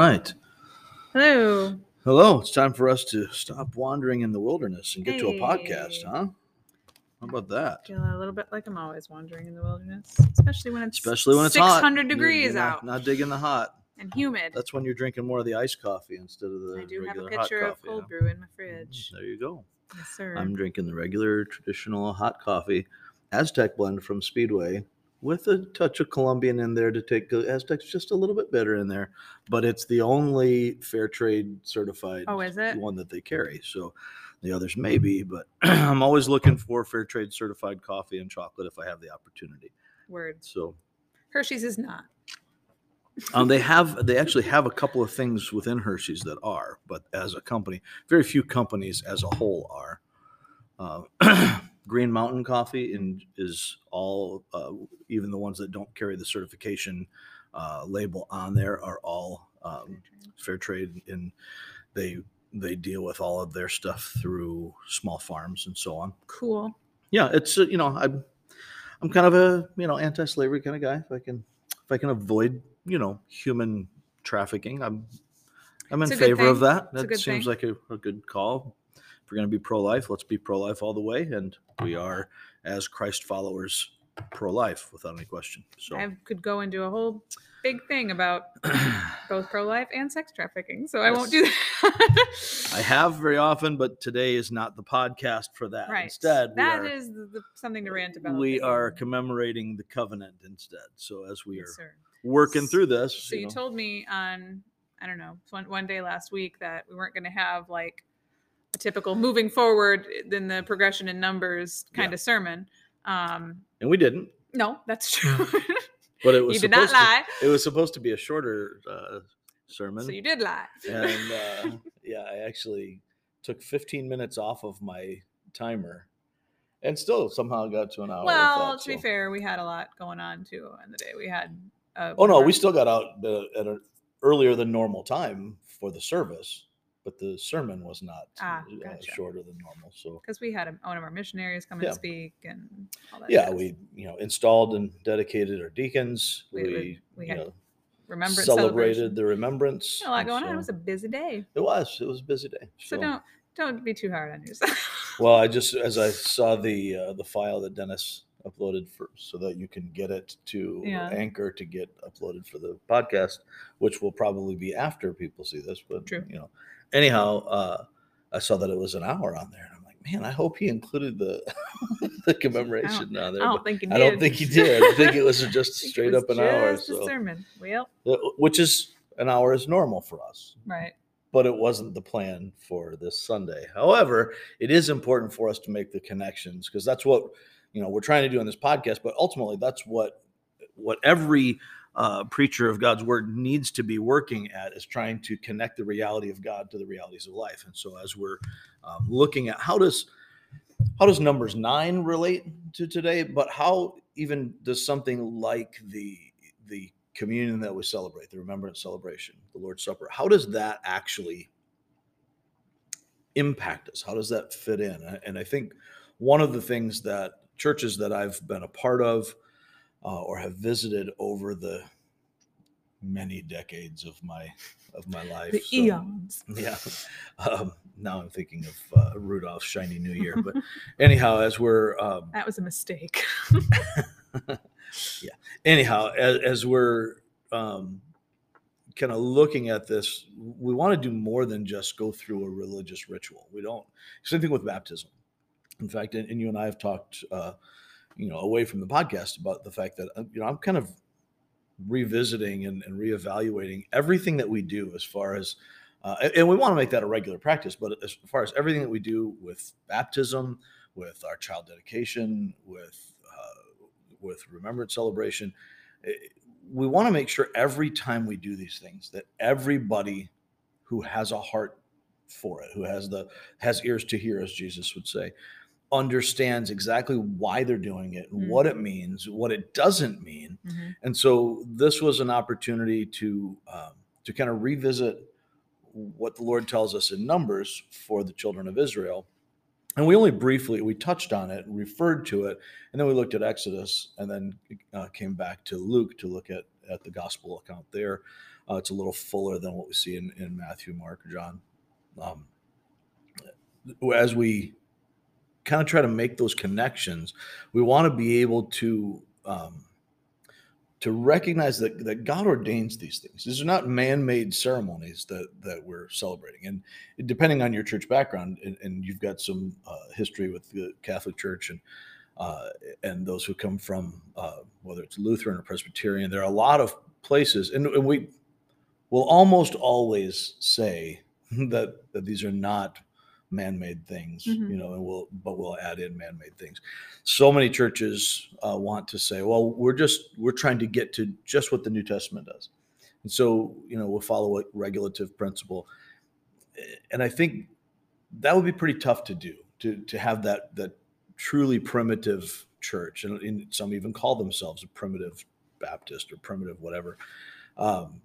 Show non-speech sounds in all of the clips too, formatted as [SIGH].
right. Hello. Hello. It's time for us to stop wandering in the wilderness and get to a podcast, huh? How about that? Feel a little bit like I'm always wandering in the wilderness, especially when it's Especially when it's hot. 600 You're- degrees you're out Not digging the hot. and humid. That's when you're drinking more of the iced coffee instead of the I do have a hot pitcher of coffee, cold huh? brew in my fridge. Mm, there you go. Yes, sir. I'm drinking the regular traditional hot coffee, Aztec blend from Speedway, with a touch of Colombian in there to take Aztec's just a little bit better in there, but it's the only fair trade certified oh, is it? one that they carry. So the others may be, but [CLEARS THROAT] I'm always looking for fair trade certified coffee and chocolate if I have the opportunity. Words. So Hershey's is not. [LAUGHS] um, they [LAUGHS] have they actually have a couple of things within Hershey's that are, but as a company, very few companies as a whole are. Uh, [CLEARS THROAT] Green Mountain Coffee and is all, uh, even the ones that don't carry the certification uh, label on there are all um, fair trade, and they they deal with all of their stuff through small farms and so on. Cool. Yeah, it's uh, you know I'm I'm kind of a you know anti-slavery kind of guy. If I can if I can avoid you know human trafficking, I'm I'm in It's favor of that. That seems thing. like a, a good call. We're going to be pro-life, let's be pro-life all the way, and we are as Christ followers pro-life without any question. So I could go into a whole big thing about [CLEARS THROAT] both pro life and sex trafficking, so I won't do that. [LAUGHS] I have very often, but today is not the podcast for that. right. Instead, that are, is the, something to rant about. we are commemorating the covenant instead. So as we Yes, are sir. working through this, So you know, told me on I don't know one one day last week that we weren't going to have like typical moving forward in the progression in numbers kind Yeah. of sermon. Um, and we didn't. no, that's true. [LAUGHS] But it was you did not supposed to- lie. it was supposed to be a shorter uh, sermon. So you did lie. and uh, [LAUGHS] yeah, I actually took 15 minutes off of my timer, and still somehow got to an hour. well, that, to be fair, we had a lot going on too in the day. We had. Oh no, we still got out uh, at an earlier than normal time for the service, but the sermon was not Ah, uh, shorter than normal. So because we had a, one of our missionaries come Yeah. and speak and all that. yeah, jazz. we you know installed and dedicated our deacons. We- We, we- you had know, celebrated the remembrance. A lot going on. It was a busy day, It was. It was a busy day. so don't don't be too hard on yourself. Well, I just as I saw the uh, the file that Dennis uploaded for so that you can get it to Yeah. Anchor to get uploaded for the podcast, which will probably be after people see this. But True. you know, anyhow, uh, I saw that it was an hour on there, and I'm like, man, I hope he included the [LAUGHS] the commemoration on I there. don't think he did. I don't think he did. I think it was [LAUGHS] just I straight was up an hour. just a So, sermon. Well, uh, which is an hour is normal for us right. but it wasn't the plan for this Sunday. However, it is important for us to make the connections because that's what you know we're trying to do in this podcast. But ultimately, that's what what every uh, preacher of God's word needs to be working at is trying to connect the reality of God to the realities of life. And so, as we're um, looking at how does how does Numbers nine relate to today, but how even does something like the the communion that we celebrate, the remembrance celebration, the Lord's Supper, how does that actually impact us? How does that fit in? And I think one of the things that churches that I've been a part of uh, or have visited over the many decades of my of my life, The so- eons. [LAUGHS] yeah. Um, now I'm thinking of uh, Rudolph's Shiny New Year, but [LAUGHS] anyhow, as we're um, That was a mistake. [LAUGHS] Yeah. Anyhow, as, as we're um, kind of looking at this, we want to do more than just go through a religious ritual. We don't. Same thing with baptism. In fact, and, and you and I have talked, uh, you know, away from the podcast about the fact that uh, you know I'm kind of revisiting and, and reevaluating everything that we do as far as. Uh, and- we want to make that a regular practice, but as far as everything that we do with baptism, with our child dedication, with uh, with remembrance celebration, eh, we want to make sure every time we do these things that everybody who has a heart for it, who has the has ears to hear, as Jesus would say, understands exactly why they're doing it, Mm. what it means, what it doesn't mean, Mhm. and so this was an opportunity to um, to kind of revisit what the Lord tells us in Numbers for the children of Israel. And we only briefly we touched on it, referred to it, and then we looked at Exodus, and then uh, came back to Luke to look at at the gospel account there. Uh, it's a little fuller than what we see in, in Matthew, Mark, John. Um, as we kind of try to make those connections, we want to be able to um, to recognize that, that God ordains these things. These are not man-made ceremonies that that we're celebrating. And depending on your church background, and, and you've got some uh, history with the Catholic Church and uh, and those who come from uh, whether it's Lutheran or Presbyterian, there are a lot of places, and, and we will almost always say [LAUGHS] that that these are not man-made things Mhm. you know and we'll but we'll add in man-made things. So many churches uh, want to say well we're just we're trying to get to just what the new testament does. And so you know we'll follow a regulative principle. Eh, and i think that would be pretty tough to do to to have that that truly primitive church and, and some even call themselves a primitive baptist or primitive whatever um,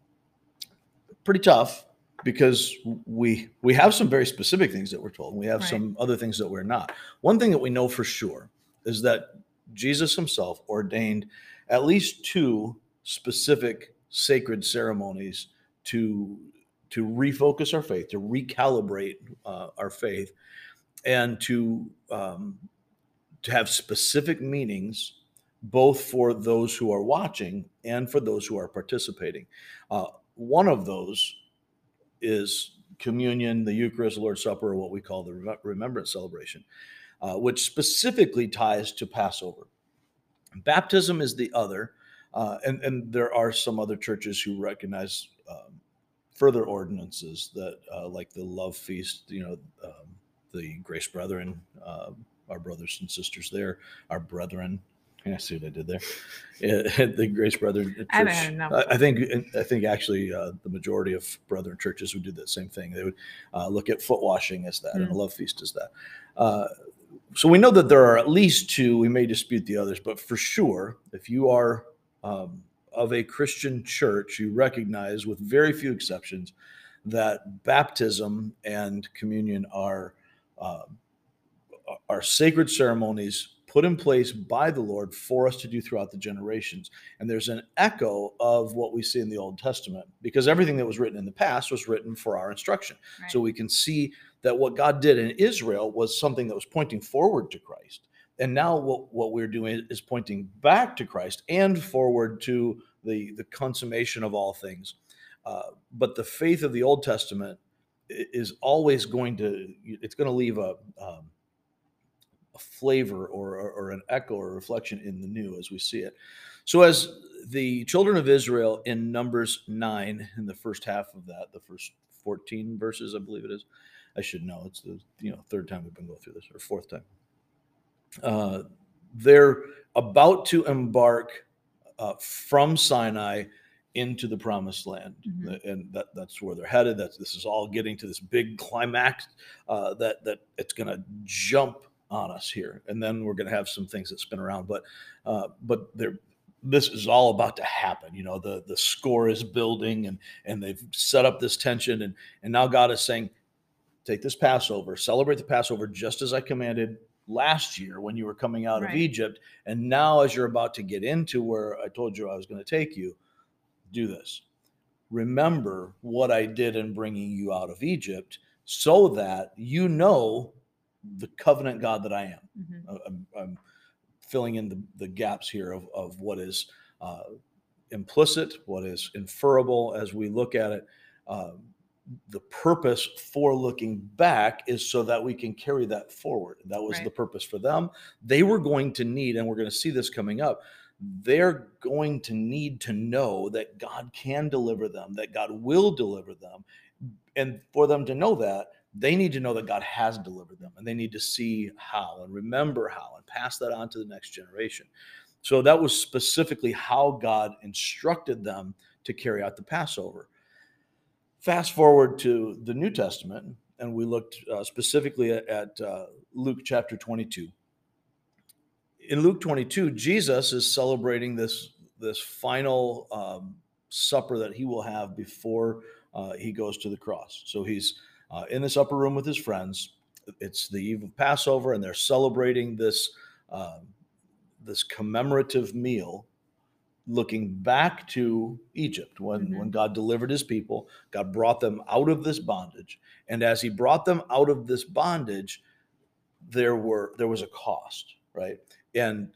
pretty tough because we we have some very specific things that we're told and we have Right. some other things that we're not one thing that we know for sure is that jesus himself ordained at least two specific sacred ceremonies to to refocus our faith to recalibrate uh, our faith and to um, to have specific meanings both for those who are watching and for those who are participating uh, one of those is communion, the Eucharist, Lord's Supper, or what we call the Remembrance Celebration, uh, which specifically ties to Passover. Baptism is the other, uh, and, and there are some other churches who recognize um, further ordinances that, uh, like the love feast, you know, um, the Grace Brethren, uh, our brothers and sisters there, our brethren. Yeah, I see what I did there. Yeah, [LAUGHS] the Grace Brethren Church. I had enough. I I think I think actually uh, the majority of brethren churches would do that same thing. They would uh, look at foot washing as that, and a Mm. love feast as that. Uh, so we know that there are at least two. We may dispute the others, but for sure, if you are um, of a Christian church, you recognize, with very few exceptions, that baptism and communion are uh, are sacred ceremonies put in place by the Lord for us to do throughout the generations. And there's an echo of what we see in the Old Testament because everything that was written in the past was written for our instruction. Right. So we can see that what God did in Israel was something that was pointing forward to Christ. And now what, what we're doing is pointing back to Christ and forward to the, the consummation of all things. Uh, but the faith of the Old Testament is always going to, it's going to leave a, um, a flavor or, or, or an echo or reflection in the new as we see it. So, as the children of Israel in Numbers 9, in the first half of that, the first 14 verses, I believe it is. I should know. It's the you know third time we've been going through this, or fourth time. Uh, they're about to embark uh, from Sinai into the promised land, Mhm. and that, that's where they're headed. That's this is all getting to this big climax uh, that that it's going to jump on us here, and then we're going to have some things that spin around. But uh, but this is all about to happen. You know, the the score is building, and and they've set up this tension, and and now God is saying, take this Passover, celebrate the Passover just as I commanded last year when you were coming out of Egypt, and now as you're about to get into where I told you I was going to take you, do this. Remember what I did in bringing you out of Egypt, so that you know the covenant God that I am. Mhm. I- I'm, I'm filling in the, the gaps here of, of what is uh, implicit, what is inferable as we look at it. Um, the purpose for looking back is so that we can carry that forward. That was Right. the purpose for them. They were going to need, and we're going to see this coming up, they're going to need to know that God can deliver them, that God will deliver them. And for them to know that, they need to know that God has delivered them and they need to see how and remember how and pass that on to the next generation. So that was specifically how God instructed them to carry out the Passover. Fast forward to the New Testament, and we looked uh, specifically at, at uh, Luke chapter 22. In Luke 22, Jesus is celebrating this, this final um, supper that he will have before uh, he goes to the cross. So he's uh, in this upper room with his friends. It's the eve of Passover, and they're celebrating this um, this commemorative meal looking back to Egypt when, Mhm. when God delivered his people, God brought them out of this bondage. And as he brought them out of this bondage, there were there was a cost, right? And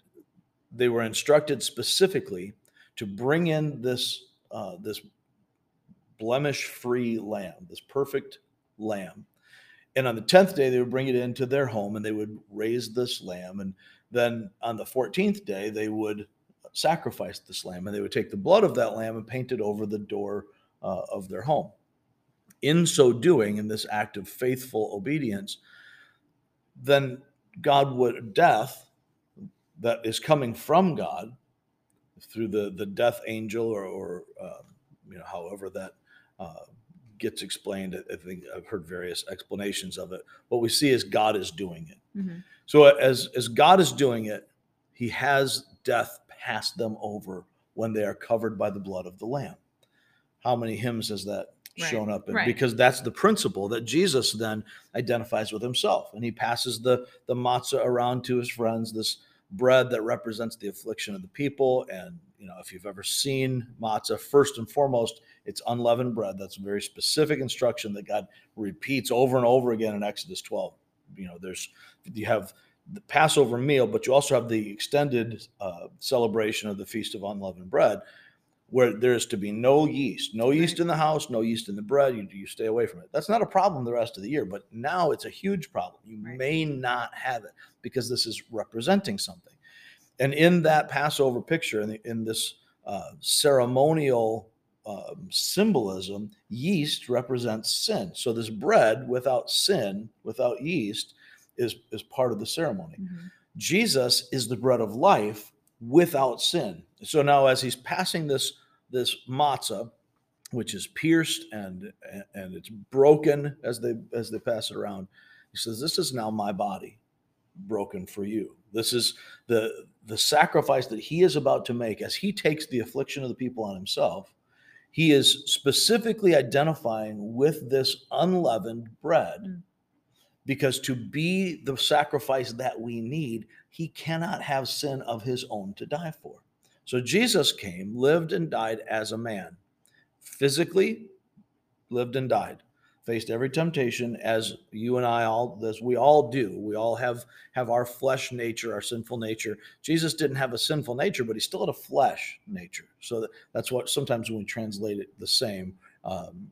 they were instructed specifically to bring in this uh, this blemish-free lamb, this perfect lamb. And on the tenth day, they would bring it into their home, and they would raise this lamb. And then on the fourteenth day, they would sacrifice this lamb, and they would take the blood of that lamb and paint it over the door uh, of their home. In so doing, in this act of faithful obedience, then God would death that is coming from God through the the death angel or, or uh, you know however that uh, gets explained. I think I've heard various explanations of it. What we see is God is doing it. Mhm. So as as God is doing it, He has death pass them over when they are covered by the blood of the Lamb. How many hymns has that Right, shown up in? right. Because that's the principle that Jesus then identifies with Himself, and He passes the the matzah around to His friends. This bread that represents the affliction of the people, and you know if you've ever seen matzah, first and foremost, it's unleavened bread. That's a very specific instruction that God repeats over and over again in Exodus 12. You know, there's you have the Passover meal, but you also have the extended uh, celebration of the Feast of Unleavened Bread, where there's to be no yeast, no yeast in the house, no yeast in the bread. You, you stay away from it. That's not a problem the rest of the year, but now it's a huge problem. You Right. may not have it because this is representing something. And in that Passover picture, in, the, in this uh, ceremonial um, symbolism, yeast represents sin. So this bread without sin, without yeast, is is part of the ceremony. Mhm. Jesus is the bread of life without sin. So now, as he's passing this this matzah, which is pierced and and it's broken as they as they pass it around, he says, "This is now my body, broken for you. This is the the sacrifice that he is about to make as he takes the affliction of the people on himself." He is specifically identifying with this unleavened bread Mm. because to be the sacrifice that we need, he cannot have sin of his own to die for. So Jesus came, lived and died as a man, physically lived and died, faced every temptation as you and I all as we all do. We all have have our flesh nature, our sinful nature. Jesus didn't have a sinful nature, but he still had a flesh nature. So that, that's what sometimes when we translate it the same. Um,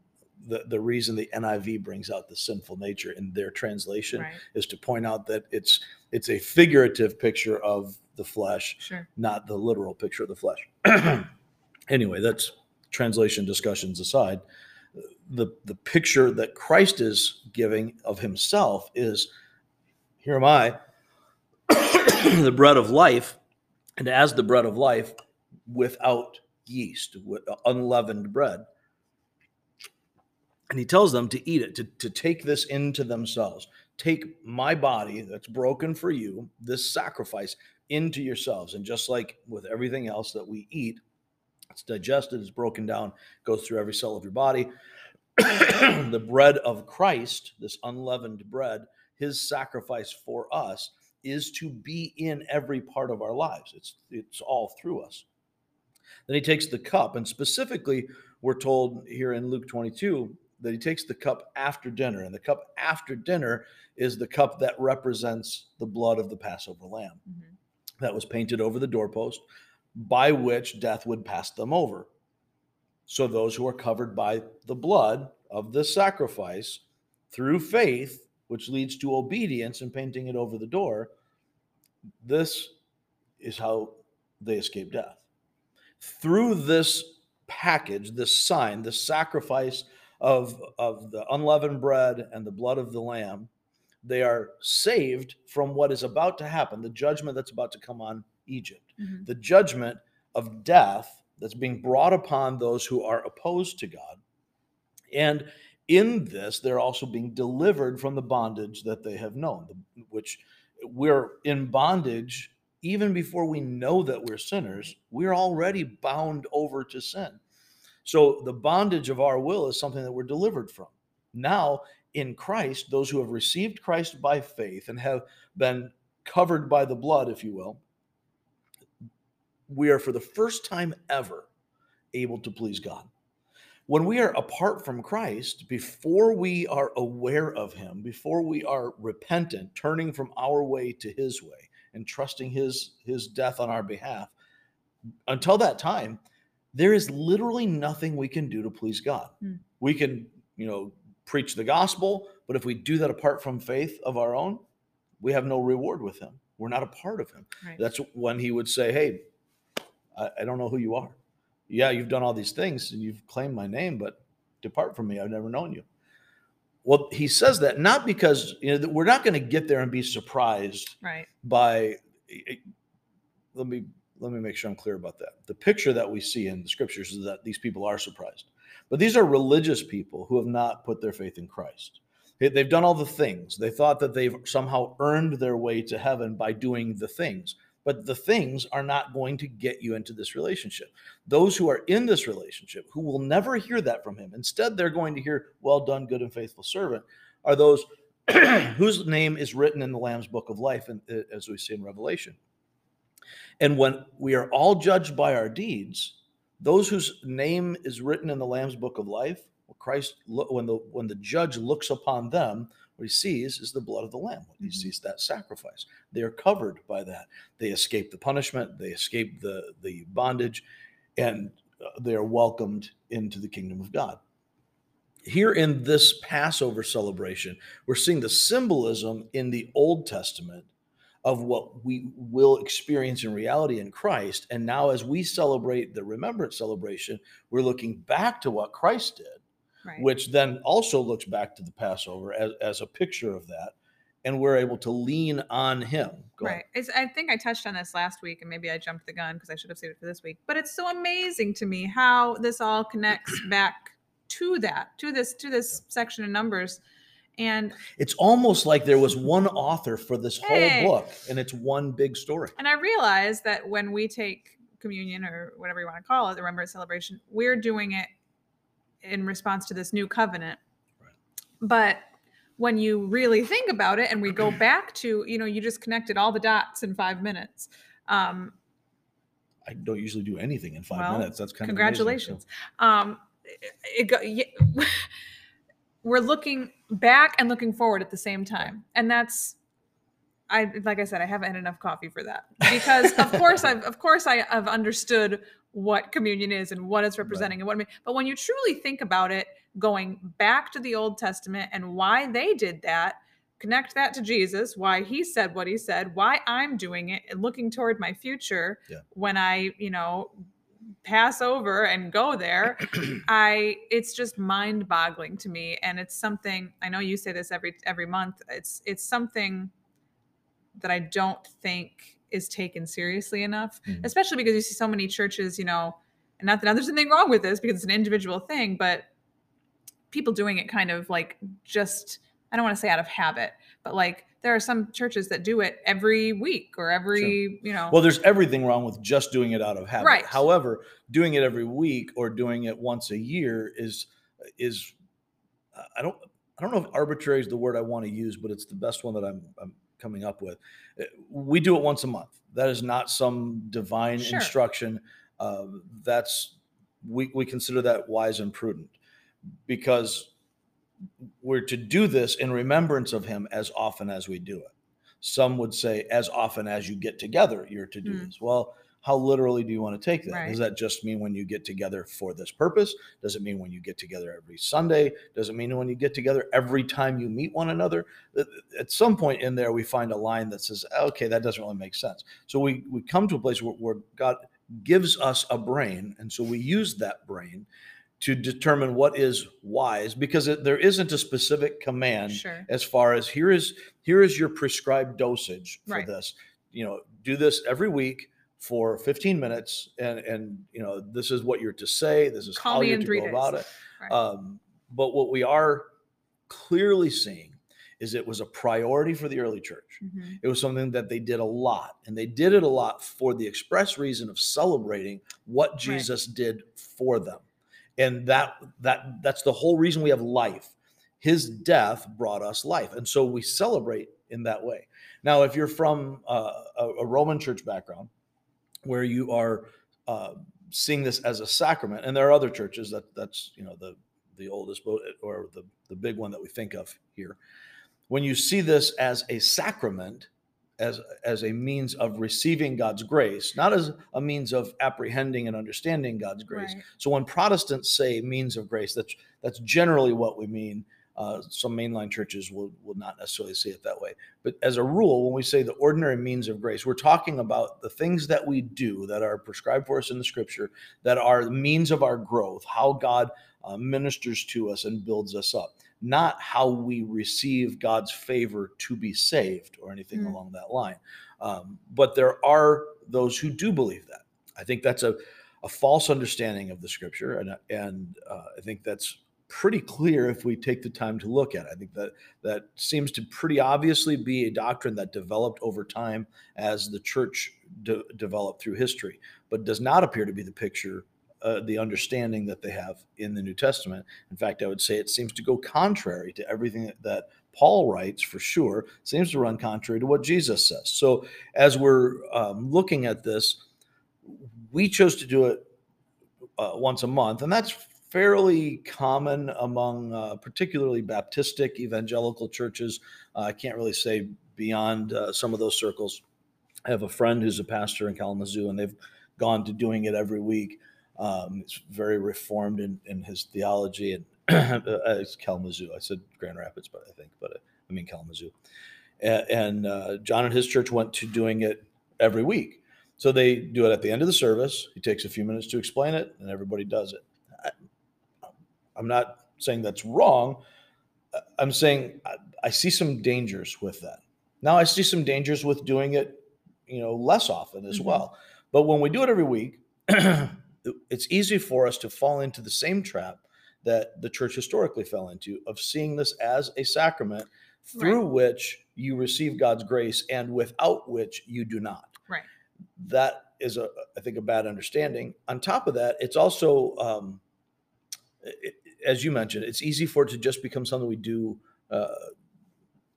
the, the reason the NIV brings out the sinful nature in their translation Right. is to point out that it's it's a figurative picture of the flesh, Sure. not the literal picture of the flesh. [CLEARS THROAT] anyway, that's translation discussions aside. The the picture that Christ is giving of himself is here am I, [COUGHS] the bread of life, and as the bread of life without yeast, with uh, unleavened bread. And he tells them to eat it, to, to take this into themselves. Take my body that's broken for you, this sacrifice, into yourselves. And just like with everything else that we eat, it's digested, it's broken down, goes through every cell of your body. [CLEARS THROAT] the bread of Christ, this unleavened bread, his sacrifice for us is to be in every part of our lives. It's it's all through us. Then he takes the cup, and specifically, we're told here in Luke 22 that he takes the cup after dinner, and the cup after dinner is the cup that represents the blood of the Passover lamb Mhm. that was painted over the doorpost, by which death would pass them over. So those who are covered by the blood of the sacrifice through faith, which leads to obedience and painting it over the door, this is how they escape death. Through this package, this sign, this sacrifice of, of the unleavened bread and the blood of the lamb, they are saved from what is about to happen, the judgment that's about to come on Egypt, Mhm. the judgment of death that's being brought upon those who are opposed to God. And in this, they're also being delivered from the bondage that they have known, which we're in bondage even before we know that we're sinners. We're already bound over to sin. So the bondage of our will is something that we're delivered from. Now, in Christ, those who have received Christ by faith and have been covered by the blood, if you will, we are for the first time ever able to please God. When we are apart from Christ, before we are aware of Him, before we are repentant, turning from our way to His way, and trusting His His death on our behalf, until that time, there is literally nothing we can do to please God. Hmm. We can, you know, preach the gospel, but if we do that apart from faith of our own, we have no reward with Him. We're not a part of Him. Right. That's when He would say, "Hey, I, I don't know who you are. Yeah, you've done all these things and you've claimed my name, but depart from me. I've never known you." Well, He says that not because you know we're not going to get there and be surprised Right. by eh, eh, let me let me make sure I'm clear about that. The picture that we see in the scriptures is that these people are surprised. But these are religious people who have not put their faith in Christ. They've done all the things. They thought that they've somehow earned their way to heaven by doing the things. But the things are not going to get you into this relationship. Those who are in this relationship, who will never hear that from him, instead, they're going to hear, Well done, good and faithful servant, are those [CLEARS THROAT] whose name is written in the Lamb's book of life, and uh, as we see in Revelation. And when we are all judged by our deeds, those whose name is written in the Lamb's book of life, Christ, when the when the judge looks upon them, what he sees is the blood of the Lamb. What he Mhm. sees that sacrifice. They are covered by that. They escape the punishment. They escape the the bondage, and uh, they are welcomed into the kingdom of God. Here in this Passover celebration, we're seeing the symbolism in the Old Testament of what we will experience in reality in Christ. And now, as we celebrate the remembrance celebration, we're looking back to what Christ did, Right. which then also looks back to the Passover as, as a picture of that. And we're able to lean on Him. Go. Right. It's, I think I touched on this last week, and maybe I jumped the gun because I should have saved it for this week. But it's so amazing to me how this all connects [CLEARS THROAT] back to that, to this, to this section of numbers. And It's almost like there was one author for this Hey. whole book, and it's one big story. and I realize that when we take communion or whatever you want to call it, the remembrance celebration, we're doing it in response to this new covenant. Right. But when you really think about it, and we go [CLEARS THROAT] back to, you know, you just connected all the dots in five minutes. Um, I don't usually do anything in five Well, minutes. That's kind of congratulations um it, it go, yeah, [LAUGHS] we're looking back and looking forward at the same time and that's i like i said i haven't had enough coffee for that because of course [LAUGHS] i've of course i've understood what communion is and what it's representing and what it mean. But when you truly think about it going back to the old testament and why they did that connect that to jesus why he said what he said why i'm doing it and looking toward my future Yeah. when i you know pass over and go there [CLEARS THROAT] i it's just mind boggling to me. And it's something i know you say this every every month it's it's something that i don't think is taken seriously enough Mhm. especially because you see so many churches you know and not that there's anything wrong with this because it's an individual thing but people doing it kind of like just i don't want to say out of habit but like there are some churches that do it every week or every you know Well, there's everything wrong with just doing it out of habit. Right. However, doing it every week or doing it once a year is is I don't I don't know if arbitrary is the word I want to use, but it's the best one that I'm I'm coming up with. Uh, We do it once a month. That is not some divine Sure. instruction. Uh, that's we we consider that wise and prudent because we're to do this in remembrance of him as often as we do it. Some would say, as often as you get together, you're to do Hmm. this. Well, how literally do you want to take that? Right. Does that just mean when you get together for this purpose? Does it mean when you get together every Sunday? Does it mean when you get together every time you meet one another? At some point in there, we find a line that says, okay, that doesn't really make sense. So we, we come to a place where, where God gives us a brain. And so we use that brain to determine what is wise because it, there isn't a specific command sure as far as here is here is your prescribed dosage for Right. this you know do this every week for 15 minutes and and you know this is what you're to say this is Call how you're to go about it. Right. um, but what we are clearly seeing is it was a priority for the early church. Mhm. it was something that they did a lot and they did it a lot for the express reason of celebrating what jesus did for them. And that that that's the whole reason we have life. His death brought us life and so we celebrate in that way. Now if you're from uh, a, a roman church background where you are uh, seeing this as a sacrament. And there are other churches that that's you know the the oldest or the the big one that we think of here. When you see this as a sacrament, as as a means of receiving God's grace, not as a means of apprehending and understanding God's grace. Right. So when Protestants say means of grace, that's that's generally what we mean. Uh, some mainline churches will will not necessarily say it that way, but as a rule, when we say the ordinary means of grace, we're talking about the things that we do that are prescribed for us in the Scripture, that are the means of our growth, how God uh, ministers to us and builds us up not how we receive God's favor to be saved or anything mm. along that line. Um, but there are those who do believe that. I think that's a, a false understanding of the scripture. And, and uh, I think that's pretty clear if we take the time to look at it. I think that that seems to pretty obviously be a doctrine that developed over time as the church de- developed through history, but does not appear to be the picture uh, the understanding that they have in the New Testament. In fact, I would say it seems to go contrary to everything that, that Paul writes for sure, seems to run contrary to what Jesus says. So, as we're um, looking at this, we chose to do it uh, once a month, and that's fairly common among uh, particularly Baptistic evangelical churches. Uh, I can't really say beyond uh, some of those circles. I have a friend who's a pastor in Kalamazoo, and they've gone to doing it every week. Um, he's very reformed in, in his theology, and [CLEARS THROAT] uh, it's Kalamazoo. I said Grand Rapids, but I think, but uh, I mean Kalamazoo. And, and uh, John and his church went to doing it every week. So they do it at the end of the service. He takes a few minutes to explain it, and everybody does it. I'm not saying that's wrong. I'm saying I, I see some dangers with that. Now I see some dangers with doing it, you know, less often as mm-hmm. well. But when we do it every week, [CLEARS THROAT] it's easy for us to fall into the same trap that the church historically fell into of seeing this as a sacrament through right. which you receive God's grace and without which you do not. Right. That is a, I think, a bad understanding. On top of that, it's also, um, as you mentioned, it's easy for it to just become something we do uh,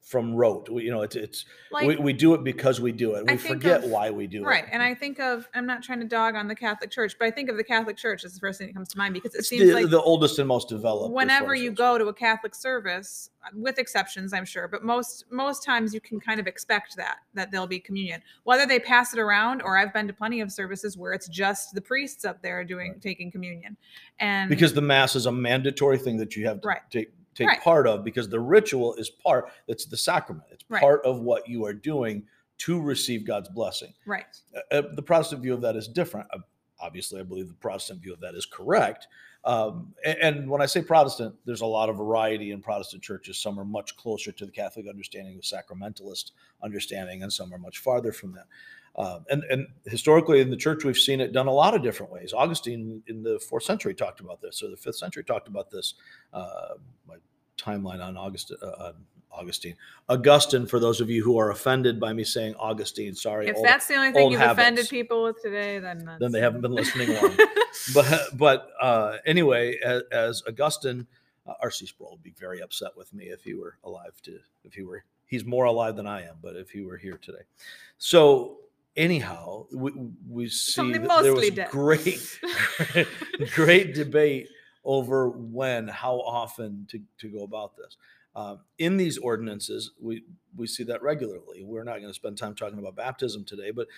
from rote. We, you know, it's it's like, we, we do it because we do it. We forget of, why we do right. it. Right. And I think of I'm not trying to dog on the Catholic Church, but I think of the Catholic Church as the first thing that comes to mind because it seems the, like the oldest and most developed. Whenever you go to a Catholic service, with exceptions, I'm sure, but most most times you can kind of expect that that there'll be communion, whether they pass it around or I've been to plenty of services where it's just the priests up there doing right. taking communion, and because the mass is a mandatory thing that you have to right. take take right. part of because the ritual is part that's the sacrament it's right. part of what you are doing to receive god's blessing right uh, uh, the protestant view of that is different uh, obviously i believe the protestant view of that is correct um, and, and, when i say protestant there's a lot of variety in protestant churches some are much closer to the catholic understanding the sacramentalist understanding and some are much farther from that uh, and, and historically in the church, we've seen it done a lot of different ways. Augustine in the fourth century talked about this, or the fifth century talked about this. Uh, my timeline on August, uh, Augustine, Augustine. For those of you who are offended by me saying Augustine, sorry. If old, that's the only thing you've habits. offended people with today, then then they haven't been listening long. [LAUGHS] but but uh, anyway, as, as Augustine, uh, R.C. Sproul would be very upset with me if he were alive to if he were. He's more alive than I am, but if he were here today, so anyhow, we, we see there was great, great, [LAUGHS] great debate over when, how often to, to go about this. Um, in these ordinances, we, we see that regularly. We're not going to spend time talking about baptism today, but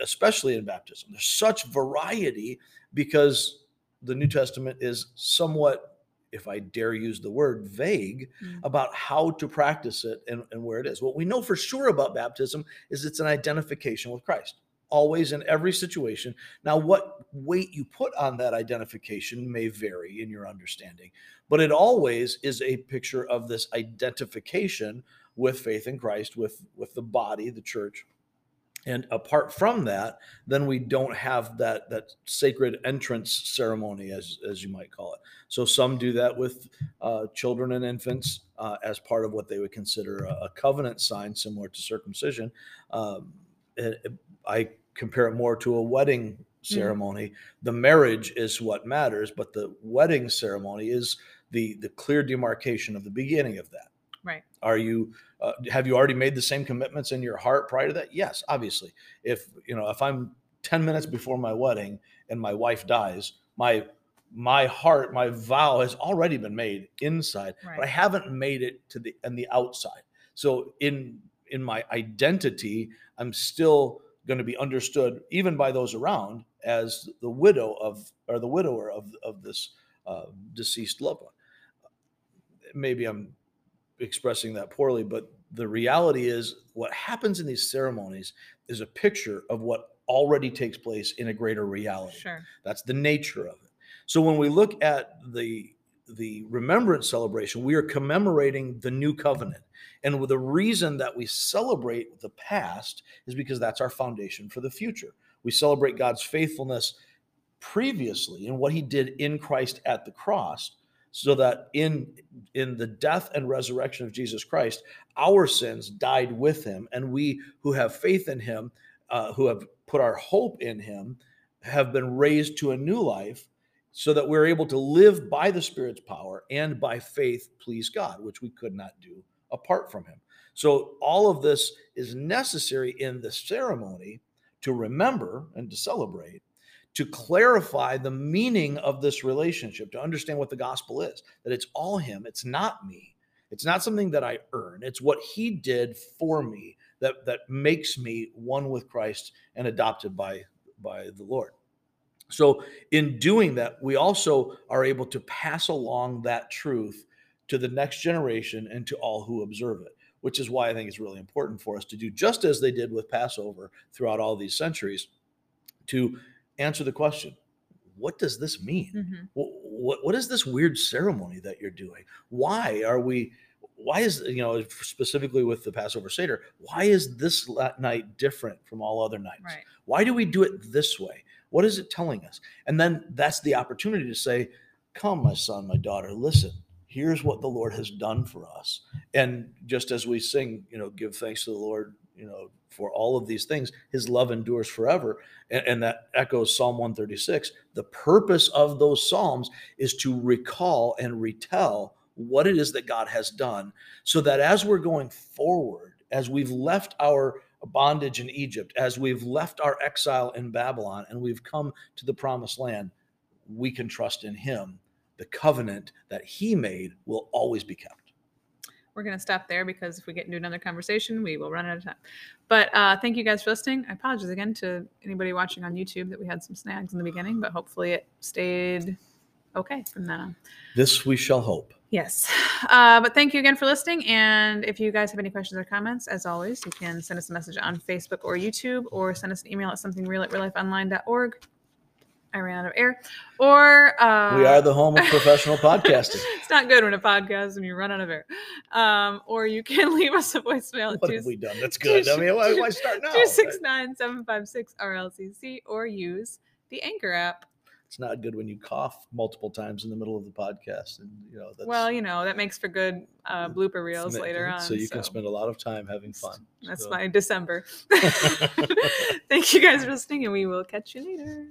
especially in baptism, there's such variety because the New Testament is somewhat if I dare use the word, vague mm. about how to practice it and, and where it is. What we know for sure about baptism is it's an identification with Christ, always in every situation. Now, what weight you put on that identification may vary in your understanding, but it always is a picture of this identification with faith in Christ, with, with the body, the church, and apart from that then we don't have that that sacred entrance ceremony as as you might call it. So some do that with uh, children and infants uh, as part of what they would consider a, a covenant sign similar to circumcision. Um, i compare it more to a wedding mm. ceremony mm. the marriage is what matters but the wedding ceremony is the the clear demarcation of the beginning of that right are you uh, have you already made the same commitments in your heart prior to that? Yes, obviously. If you know, if I'm 10 minutes before my wedding and my wife dies, my my heart, my vow has already been made inside, but I haven't made it to the and the outside. So in in my identity, I'm still going to be understood even by those around as the widow of or the widower of of this uh, deceased loved one. Maybe I'm expressing that poorly, but the reality is what happens in these ceremonies is a picture of what already takes place in a greater reality. Sure. That's the nature of it. So when we look at the the remembrance celebration, we are commemorating the new covenant. And the reason that we celebrate the past is because that's our foundation for the future. We celebrate God's faithfulness previously and what he did in Christ at the cross so that in in the death and resurrection of Jesus Christ our sins died with him and we who have faith in him uh, who have put our hope in him have been raised to a new life so that we're able to live by the spirit's power and by faith please God which we could not do apart from him so all of this is necessary in the ceremony to remember and to celebrate to clarify the meaning of this relationship, to understand what the gospel is, that it's all Him, it's not me. It's not something that I earn. It's what He did for me that, that makes me one with Christ and adopted by, by the Lord. So, in doing that, we also are able to pass along that truth to the next generation and to all who observe it, which is why I think it's really important for us to do just as they did with Passover throughout all these centuries to answer the question what does this mean? Hmm Wh- what, what is this weird ceremony that you're doing? Why are we why is you know specifically with the passover seder why is this night different from all other nights? Right. why do we do it this way what is it telling us? And then that's the opportunity to say come my son my daughter listen here's what the lord has done for us. And just as we sing you know give thanks to the lord you know for all of these things his love endures forever and, and that echoes psalm 136 the purpose of those psalms is to recall and retell what it is that god has done so that as we're going forward as we've left our bondage in egypt as we've left our exile in babylon and we've come to the promised land we can trust in him the covenant that he made will always be kept We're going to stop there because if we get into another conversation, we will run out of time. But uh, thank you guys for listening. I apologize again to anybody watching on YouTube that we had some snags in the beginning, but hopefully it stayed okay from then on. this we shall hope Yes. Uh, but thank you again for listening. And if you guys have any questions or comments, as always, you can send us a message on Facebook or YouTube or send us an email at somethingreal at reallifeonline.org. I ran out of air. Or uh, we are the home of professional [LAUGHS] podcasting it's not good when a podcast and you run out of air. Um, or you can [LAUGHS] leave us a voicemail at what have we done that's good i mean why, why start now [LAUGHS] 269 756 RLCC or use the Anchor app. It's not good when you cough multiple times in the middle of the podcast and you know that's Well, you know, that makes for good uh, blooper reels later [LAUGHS] on. so you can spend a lot of time having fun That's So- my December. [LAUGHS] [LAUGHS] Thank you guys for listening, and we will catch you later.